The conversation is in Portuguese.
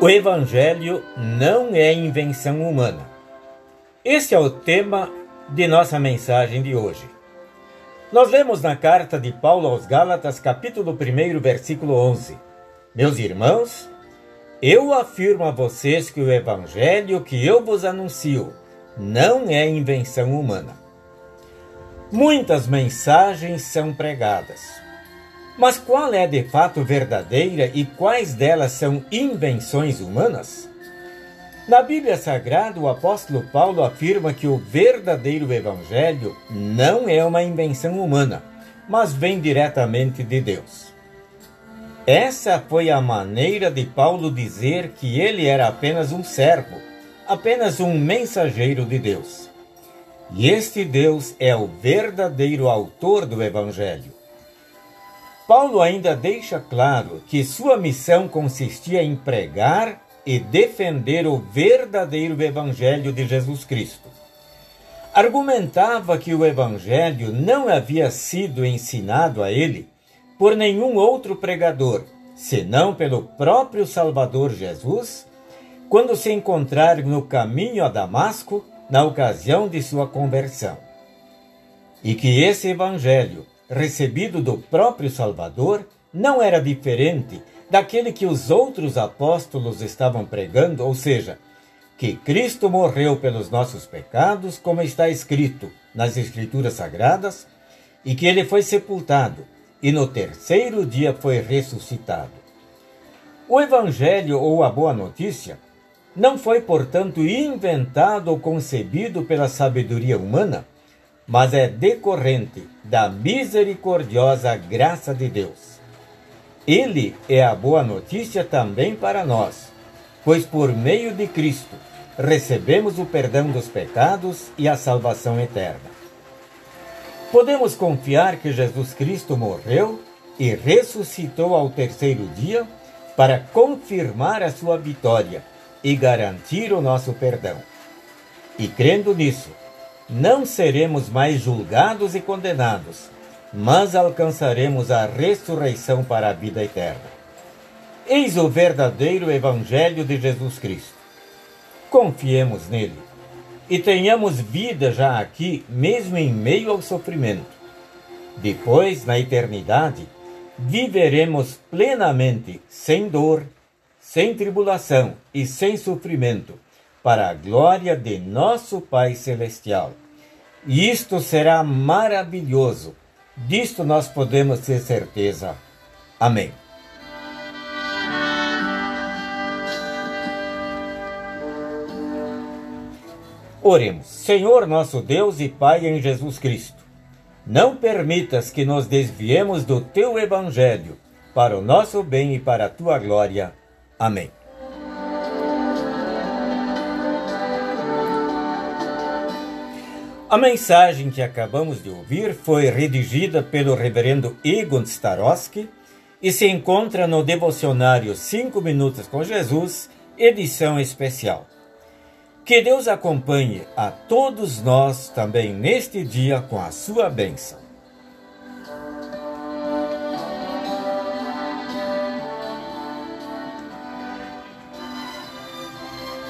O Evangelho não é invenção humana. Esse é o tema de nossa mensagem de hoje. Nós lemos na carta de Paulo aos Gálatas, capítulo 1, versículo 11: Meus irmãos, eu afirmo a vocês que o Evangelho que eu vos anuncio não é invenção humana. Muitas mensagens são pregadas mas qual é de fato verdadeira e quais delas são invenções humanas? Na Bíblia Sagrada, o apóstolo Paulo afirma que o verdadeiro evangelho não é uma invenção humana, mas vem diretamente de Deus. Essa foi a maneira de Paulo dizer que ele era apenas um servo, apenas um mensageiro de Deus. E este Deus é o verdadeiro autor do evangelho. Paulo ainda deixa claro que sua missão consistia em pregar e defender o verdadeiro Evangelho de Jesus Cristo. Argumentava que o Evangelho não havia sido ensinado a ele por nenhum outro pregador, senão pelo próprio Salvador Jesus, quando se encontrar no caminho a Damasco na ocasião de sua conversão. E que esse Evangelho recebido do próprio Salvador não era diferente daquele que os outros apóstolos estavam pregando, ou seja, que Cristo morreu pelos nossos pecados, como está escrito nas Escrituras Sagradas, e que ele foi sepultado e no terceiro dia foi ressuscitado. O Evangelho ou a Boa Notícia não foi, portanto, inventado ou concebido pela sabedoria humana, mas é decorrente da misericordiosa graça de Deus. Ele é a boa notícia também para nós, pois por meio de Cristo recebemos o perdão dos pecados e a salvação eterna. Podemos confiar que Jesus Cristo morreu e ressuscitou ao terceiro dia para confirmar a sua vitória e garantir o nosso perdão. E crendo nisso, não seremos mais julgados e condenados, mas alcançaremos a ressurreição para a vida eterna. Eis o verdadeiro Evangelho de Jesus Cristo. Confiemos nele e tenhamos vida já aqui, mesmo em meio ao sofrimento. Depois, na eternidade, viveremos plenamente, sem dor, sem tribulação e sem sofrimento para a glória de nosso Pai Celestial. E isto será maravilhoso. Disto nós podemos ter certeza. Amém. Oremos, Senhor nosso Deus e Pai em Jesus Cristo, não permitas que nos desviemos do teu Evangelho, para o nosso bem e para a tua glória. Amém. A mensagem que acabamos de ouvir foi redigida pelo reverendo Egon Starosky e se encontra no devocionário 5 Minutos com Jesus, edição especial. Que Deus acompanhe a todos nós também neste dia com a sua bênção.